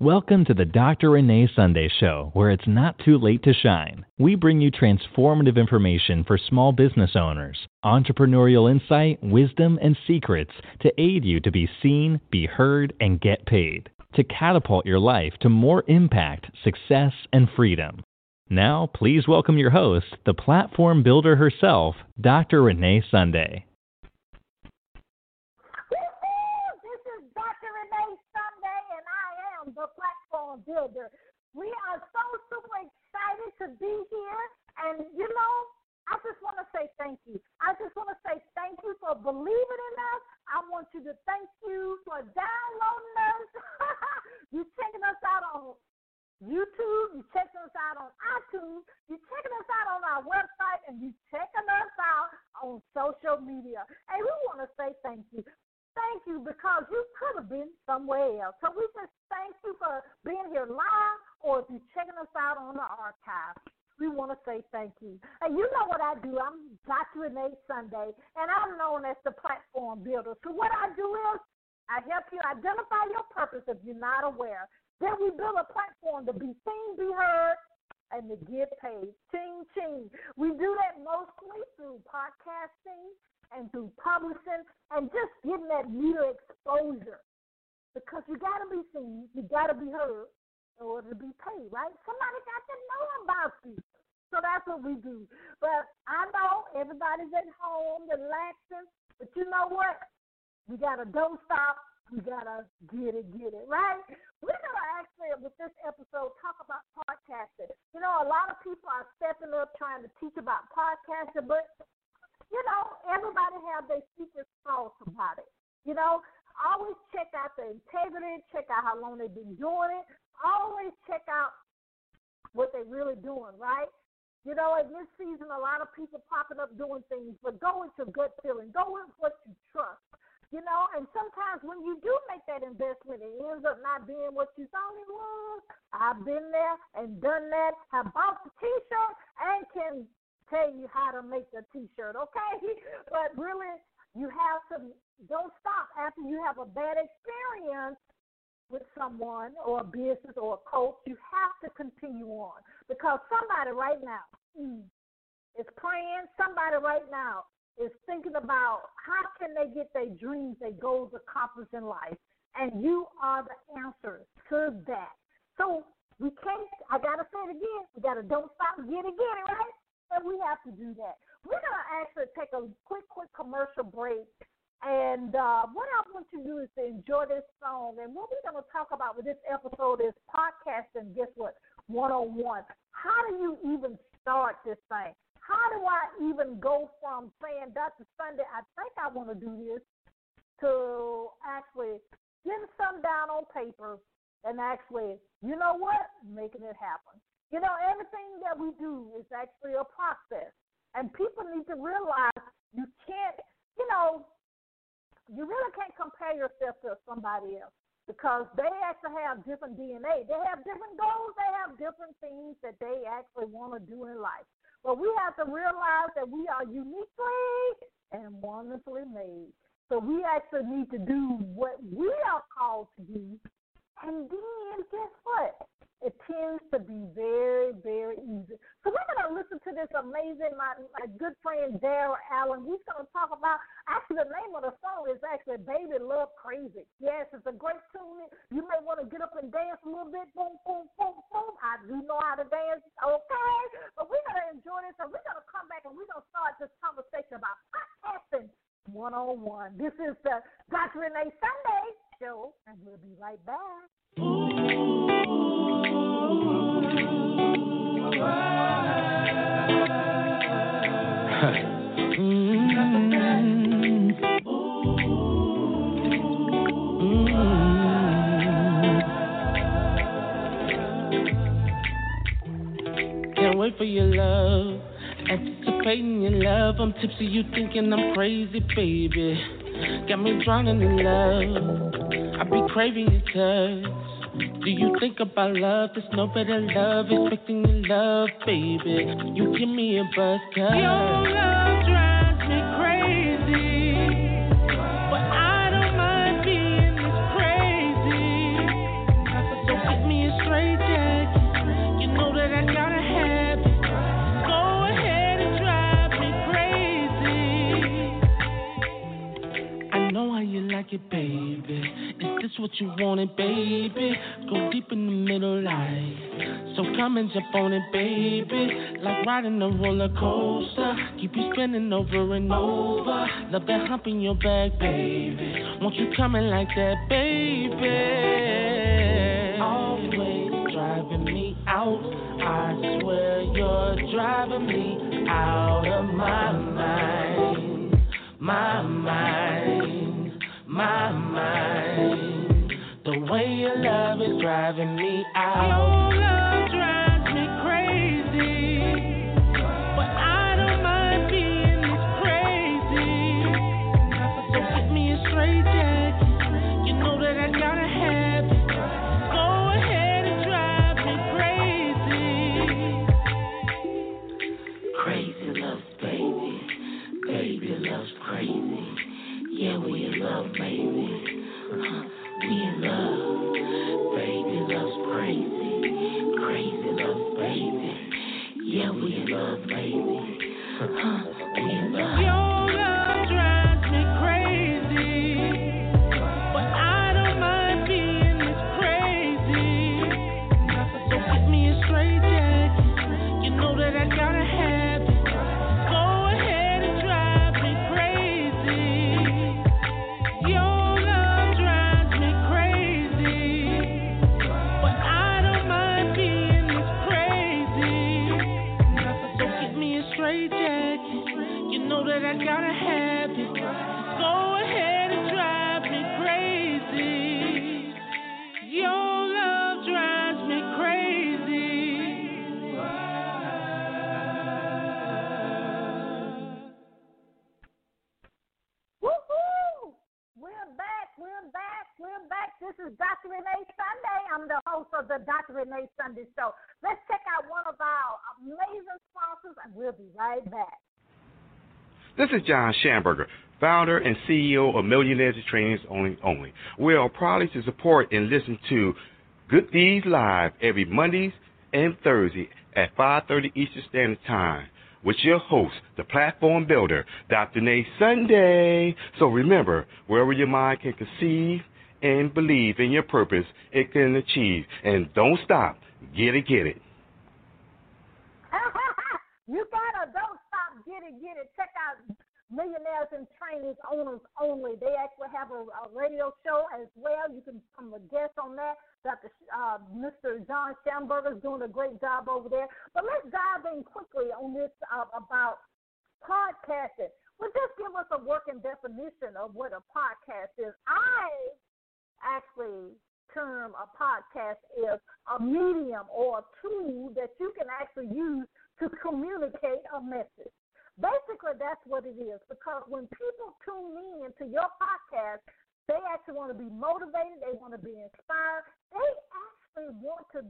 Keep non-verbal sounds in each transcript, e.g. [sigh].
Welcome to the Dr. Renee Sunday Show, where it's not too late to shine. We bring you transformative information for small business owners, entrepreneurial insight, wisdom, and secrets to aid you to be seen, be heard, and get paid, to catapult your life to more impact, success, and freedom. Now, please welcome your host, the platform builder herself, Dr. Renee Sunday. This is Dr. Renee Sunday, and I am the platform builder. We are so super excited to be here, and you know, I just want to say thank you. I just want to say thank you for believing in us. I want you to thank you for downloading us. [laughs] you checking us out on YouTube, you checking us out on iTunes, you checking us out on our website, and you checking us out on social media. And we want to say thank you. Thank you because you could have been somewhere else. So we just thank you for being here live or if you're checking us out on the archive. We want to say thank you. And you know what I do. I'm Dr. Renee Sunday, and I'm known as the platform builder. So what I do is I help you identify your purpose if you're not aware. Then we build a platform to be seen, be heard, and to get paid. Ching, ching. We do that mostly through podcasting and through publishing and just getting that media exposure. Because you got to be seen, you got to be heard in order to be paid, right? Somebody got to know about you. So that's what we do. But I know everybody's at home relaxing, but you know what? We got to don't stop we gotta get it, get it, right? We're gonna actually, with this episode, talk about podcasting. You know, a lot of people are stepping up trying to teach about podcasting, but you know, everybody have their secret sauce about it. You know, always check out the integrity, check out how long they've been doing it. Always check out what they're really doing, right? You know, in this season, a lot of people popping up doing things, but go with your gut feeling. Go with what you trust. You know, and sometimes when you do make that investment, it ends up not being what you thought it was. I've been there and done that. Have bought the T-shirt and can tell you how to make the T-shirt. Okay, [laughs] but really, you have to don't stop after you have a bad experience with someone or a business or a coach. You have to continue on because somebody right now mm, is praying. Somebody right now is thinking about how can they get their dreams, their goals accomplished in life. And you are the answer to that. So we can't, I got to say it again, we got to don't stop, get it, get it, right? And we have to do that. We're going to actually take a quick, quick commercial break. And uh, what I want you to do is to enjoy this song. And what we're going to talk about with this episode is podcasting, guess what? 101. How do you even start this thing? how do I even go from saying Dr. Sunday, I think I want to do this, to actually getting some down on paper and actually, you know what, making it happen. You know, everything that we do is actually a process. And people need to realize you can't, you know, you really can't compare yourself to somebody else because they actually have different DNA. They have different goals. They have different things that they actually want to do in life. But we have to realize that we are uniquely and wonderfully made. So we actually need to do what we are called to do. And then guess what? It tends to be very, very easy. So we're going to listen to this amazing, my, my good friend Daryl Allen. He's going to talk about, actually, the name of the song is actually Baby Love Crazy. Yes, it's a great tune. You may want to get up and dance a little bit. Boom, boom, boom, boom. I do know how to dance. Okay. But we're going to enjoy this, and we're going to come back and we're going to start this conversation about podcasting one on one. This is the Dr. Renee Sunday show, and we'll be right back. Can't tipsy, you thinking I'm crazy, baby. Got me drowning in love. I be craving your touch. Do you think about love? There's no better love. Expecting your love, baby. You give me a buzz, cut. Your love like it, baby. Is this what you wanted, baby? Go deep in the middle, like. So come and jump on it, baby. Like riding a roller coaster. Keep you spinning over and over. Love that hump in your back, baby. Won't you come in like that, baby? Always driving me out. I swear you're driving me out of my mind. My mind. My mind. The way your love is driving me out. Dr. Renee Sunday Show. Let's check out one of our amazing sponsors, and we'll be right back. This is John Schamberger, founder and CEO of Millionaires Trainings Only Only. We are proud to support and listen to Good Deeds Live every Mondays and Thursday at 5:30 Eastern Standard Time with your host, the platform builder, Dr. Nate Sunday. So remember, wherever your mind can conceive and believe in your purpose, it can achieve. And don't stop. Get it, get it. [laughs] you gotta don't stop, get it, get it. Check out Millionaires and Trainings Owners Only. They actually have a, a radio show as well. You can become a guest on that. Dr. Uh, Mr. John Schamberger is doing a great job over there. But let's dive in quickly on this uh, about podcasting. Well, just give us a working definition of what a podcast is. I actually term a podcast is a medium or a tool that you can actually use to communicate a message. Basically, that's what it is because when people tune in to your podcast, they actually want to be motivated, they want to be inspired, they actually want to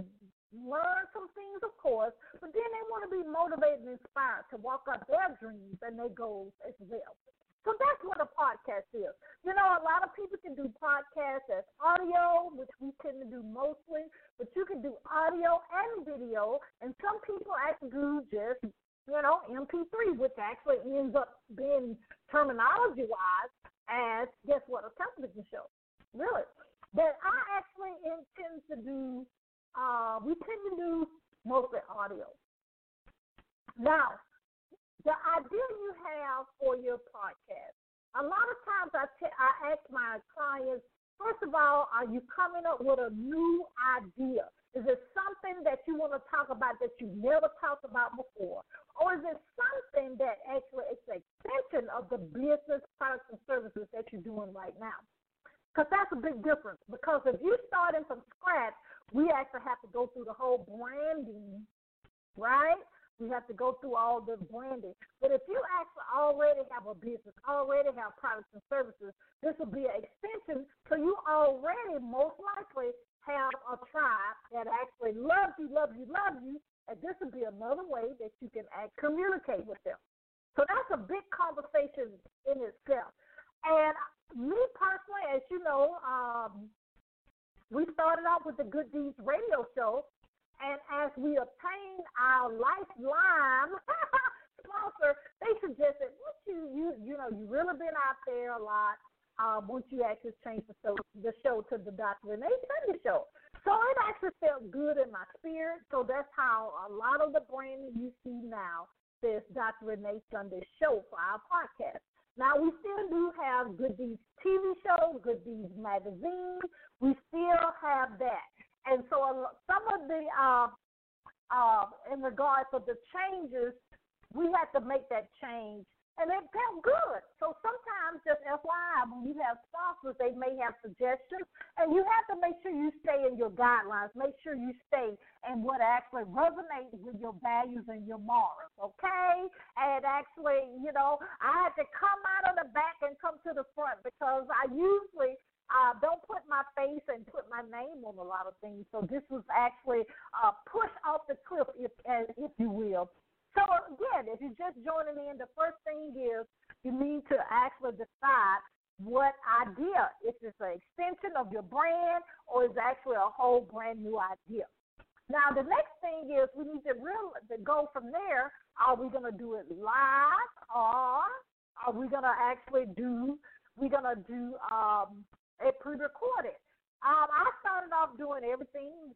learn some things, of course, but then they want to be motivated and inspired to walk out their dreams and their goals as well. So that's what a podcast is. You know, a lot of people can do podcasts as audio, which we tend to do mostly, but you can do audio and video, and some people actually do just, you know, MP3, which actually ends up being terminology wise as guess what, a television show. Really. But I actually intend to do uh we tend to do mostly audio. Now, the idea you have for your podcast. A lot of times I, ask my clients, first of all, are you coming up with a new idea? Is it something that you want to talk about that you've never talked about before? Or is it something that actually is an extension of the business, products, and services that you're doing right now? Because that's a big difference. Because if you're starting from scratch, we actually have to go through the whole branding, right? We have to go through all the branding. But if you actually already have a business, already have products and services, this will be an extension. So you already most likely have a tribe that actually loves you, loves you, loves you, and this will be another way that you can act, communicate with them. So that's a big conversation in itself. And me personally, as you know, um, we started off with the Good Deeds radio show, and as we obtained our lifeline [laughs] sponsor, they suggested, once you you you know you really been out there a lot, uh, once you actually change the show the show to the Dr. Renee Sunday show. So it actually felt good in my spirit. So that's how a lot of the branding you see now says Dr. Renee Sunday show for our podcast. Now we still do have Good Deeds TV show, Good Deeds magazine. We still have that, and so some of the uh, uh, in regards of the changes, we had to make that change and it felt good. So sometimes, just FYI, when you have sponsors, they may have suggestions, and you have to make sure you stay in your guidelines. Make sure you stay in what actually resonates with your values and your morals, okay? And actually, you know, I had to come out of the back and come to the front because I usually my face and put my name on a lot of things. So this was actually a push off the cliff, if if you will. So again, if you're just joining in, the first thing is you need to actually decide what idea. If it's an extension of your brand or is actually a whole brand new idea. Now the next thing is we need to real to go from there. Are we gonna do it live or are we gonna actually do we're gonna do um a pre-recorded? Um, I started off doing everything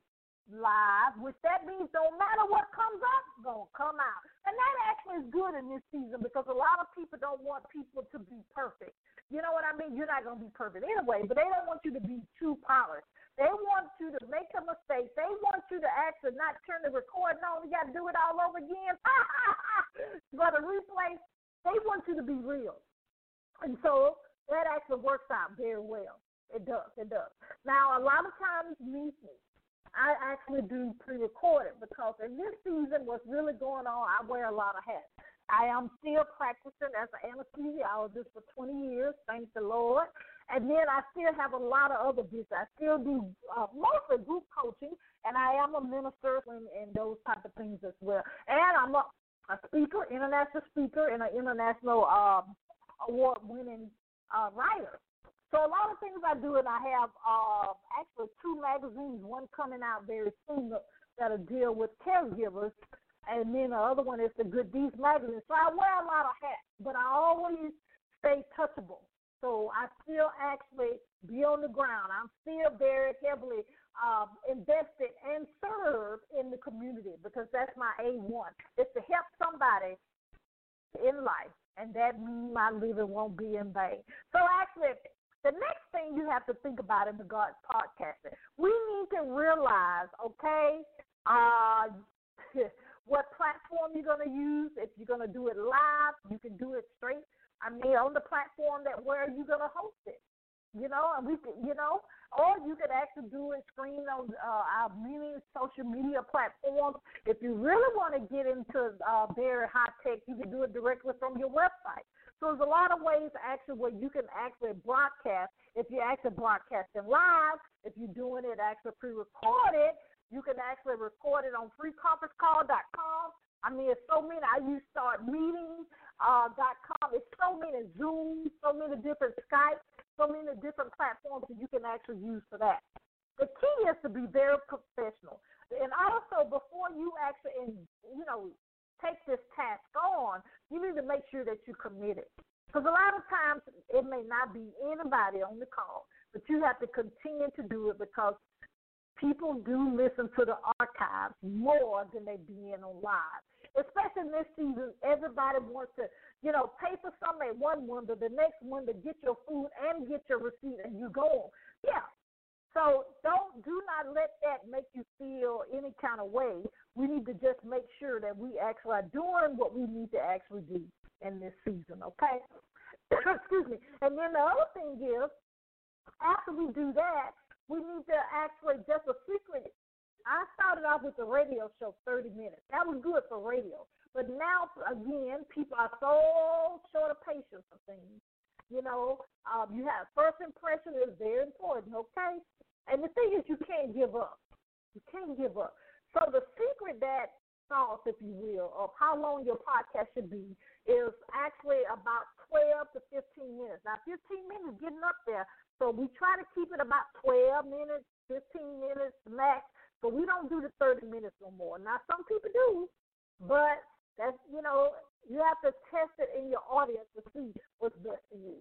live, which that means no matter what comes up, gonna come out. And that actually is good in this season because a lot of people don't want people to be perfect. You know what I mean? You're not gonna be perfect anyway, but they don't want you to be too polished. They want you to make a mistake. They want you to actually not turn the recording on. You got to do it all over again. [laughs] but a replay, they want you to be real. And so that actually works out very well. It does. It does. Now, a lot of times, me, I actually do pre-recorded because in this season, what's really going on, I wear a lot of hats. I am still practicing as an anesthesiologist for 20 years, thank the Lord. And then I still have a lot of other business. I still do uh, mostly group coaching, and I am a minister and, and those type of things as well. And I'm a, a speaker, international speaker, and an international um, award-winning uh, writer. So a lot of things I do, and I have uh, actually two magazines, one coming out very soon that'll deal with caregivers, and then the other one is the Good Deeds magazine. So I wear a lot of hats, but I always stay touchable. So I still actually be on the ground. I'm still very heavily um, invested and serve in the community because that's my A1. It's to help somebody in life, and that means my living won't be in vain. So actually, the next thing you have to think about in regards to podcasting, we need to realize, okay, uh, [laughs] what platform you're going to use. If you're going to do it live, you can do it straight. I mean, on the platform that where you're going to host it. You know, and we, you know, or you could actually do it screen on uh, our many social media platforms. If you really want to get into uh, very high tech, you can do it directly from your website. So there's a lot of ways actually where you can actually broadcast. If you're actually broadcasting live, if you're doing it actually pre-recorded, you can actually record it on freeconferencecall.com. I mean, it's so many. I use startmeetings.com. Uh, it's so many Zoom, so many different Skype, so many different platforms that you can actually use for that. The key is to be very professional. And also, before you actually, you know, take this task on, you need to make sure that you're committed. Because a lot of times it may not be anybody on the call, but you have to continue to do it because people do listen to the archives more than they be in on live. Especially in this season, everybody wants to, you know, pay for something at one window, the next window, get your food and get your receipt, and you go. Yeah, so don't do not let that make you feel any kind of way. We need to just make sure that we actually are doing what we need to actually do in this season, okay? [coughs] Excuse me. And then the other thing is, after we do that, we need to actually just a secret. I started off with the radio show 30 minutes. That was good for radio. But now, again, people are so short of patience for things. You know, um, you have first impression is very important, okay? And the thing is, you can't give up. You can't give up. So the secret that sauce, if you will, of how long your podcast should be is actually about 12 to 15 minutes. Now, 15 minutes getting up there, so we try to keep it about 12 minutes, 15 minutes max, but we don't do the 30 minutes no more. Now, some people do, but that's, you know, you have to test it in your audience to see what's best for you.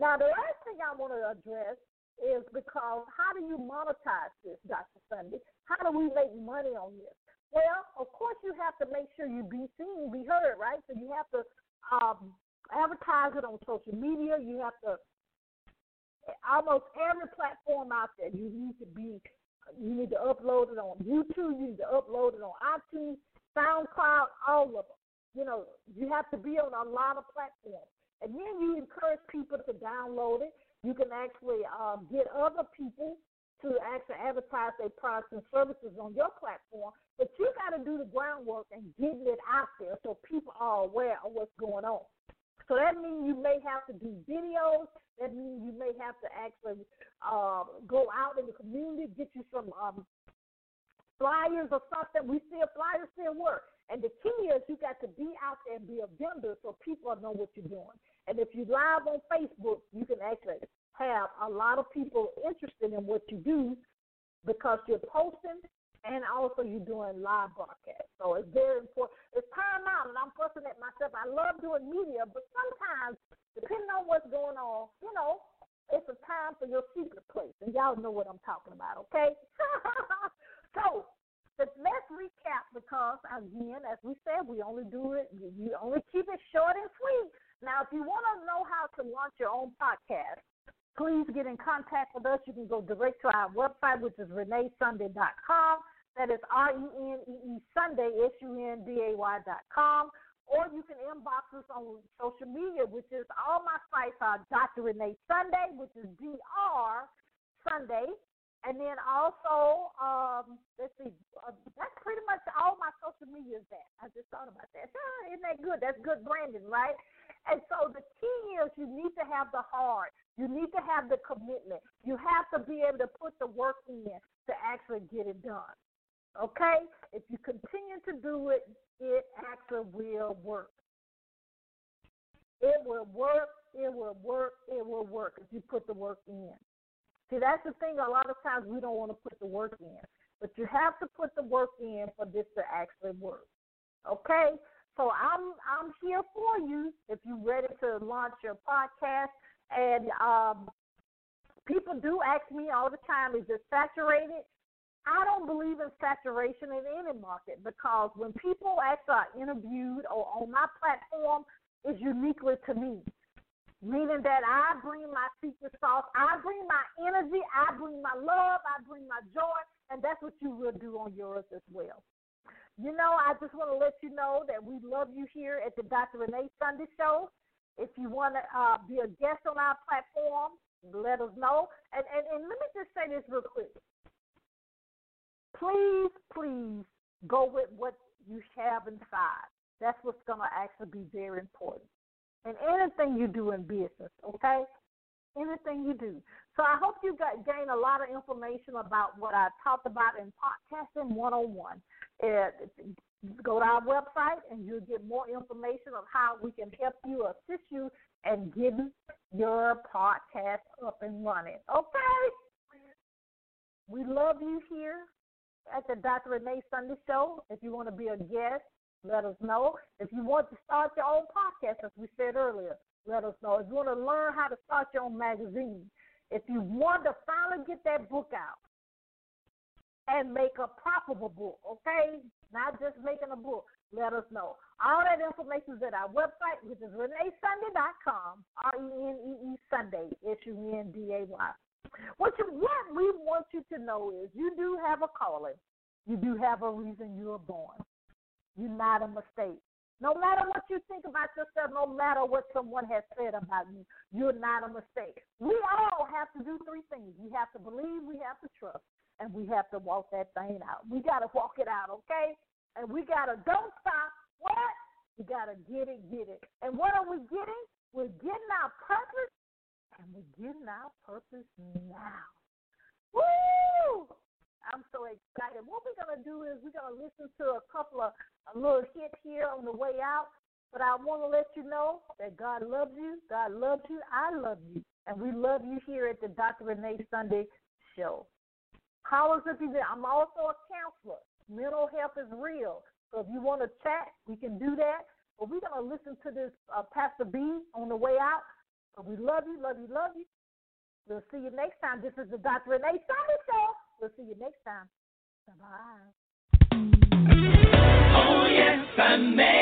Now, the last thing I want to address is because how do you monetize this, Dr. Sunday? How do we make money on this? Well, of course, you have to make sure you be seen, be heard, right? So you have to um, advertise it on social media. You have to almost every platform out there. You need to be. You need to upload it on YouTube. You need to upload it on iTunes, SoundCloud, all of them. You know, you have to be on a lot of platforms, and then you encourage people to download it. You can actually uh, get other people to actually advertise their products and services on your platform, but you got to do the groundwork and getting it out there so people are aware of what's going on. So that means you may have to do videos. That means you may have to actually uh, go out in the community, get you some um, flyers or something. We still flyers still work. And the key is you got to be out there and be a vendor so people know what you're doing. And if you live on Facebook, you can actually have a lot of people interested in what you do because you're posting and also you're doing live broadcasts. So it's very important. It's paramount, and I'm fussing at myself. I love doing media, but sometimes, depending on what's going on, you know, it's a time for your secret place, and y'all know what I'm talking about, okay? [laughs] so let's recap because again, as we said, we only do it. We only keep it short and sweet. Now, if you want to know how to launch your own podcast, please get in contact with us. You can go direct to our website, which is reneesunday.com. That is R E N E E Sunday, S U N D A Y dot com. Or you can inbox us on social media, which is all my sites are Dr. Renee Sunday, which is D R Sunday. And then also, um, let's see, uh, that's pretty much all my social media is that. I just thought about that. Ah, isn't that good? That's good branding, right? And so the key is you need to have the heart. You need to have the commitment. You have to be able to put the work in to actually get it done. Okay? If you continue to do it, it actually will work. It will work, it will work, it will work if you put the work in. See, that's the thing. A lot of times we don't want to put the work in, but you have to put the work in for this to actually work. Okay? So I'm I'm here for you if you're ready to launch your podcast. And um, people do ask me all the time, is it saturated? I don't believe in saturation in any market because when people actually are interviewed or on my platform, it's uniquely to me. Meaning that I bring my secret sauce, I bring my energy, I bring my love, I bring my joy, and that's what you will do on yours as well. You know, I just want to let you know that we love you here at the Dr. Renee Sunday Show. If you want to uh, be a guest on our platform, let us know. And, and, and let me just say this real quick. Please, please go with what you have inside. That's what's going to actually be very important. And anything you do in business, okay? Anything you do. So I hope you got gain a lot of information about what I talked about in podcasting one on one. Go to our website and you'll get more information on how we can help you, assist you, and get your podcast up and running. Okay? We love you here at the Dr. Renee Sunday Show. If you want to be a guest, let us know. If you want to start your own podcast, as we said earlier, let us know. If you want to learn how to start your own magazine, if you want to finally get that book out and make a profitable book, okay? Not just making a book, let us know. All that information is at our website, which is reneesunday.com, R E N E E Sunday, S U N D A Y. What, you, what we want you to know is you do have a calling. You do have a reason you were born. You're not a mistake. No matter what you think about yourself, no matter what someone has said about you, you're not a mistake. We all have to do three things. We have to believe, we have to trust, and we have to walk that thing out. We got to walk it out, okay? And we got to don't stop. What? We got to get it, get it. And what are we getting? We're getting our purpose, and we're getting our purpose now. Woo! I'm so excited. What we're gonna do is we're gonna listen to a couple of a little hits here on the way out. But I want to let you know that God loves you. God loves you. I love you, and we love you here at the Dr. Renee Sunday Show. powers of evil. I'm also a counselor. Mental health is real. So if you want to chat, we can do that. But we're going to listen to this uh, Pastor B on the way out. So we love you, love you, love you. We'll see you next time. This is the Dr. Renee Sunday Show. We'll see you next time. Bye. Oh, yes, I made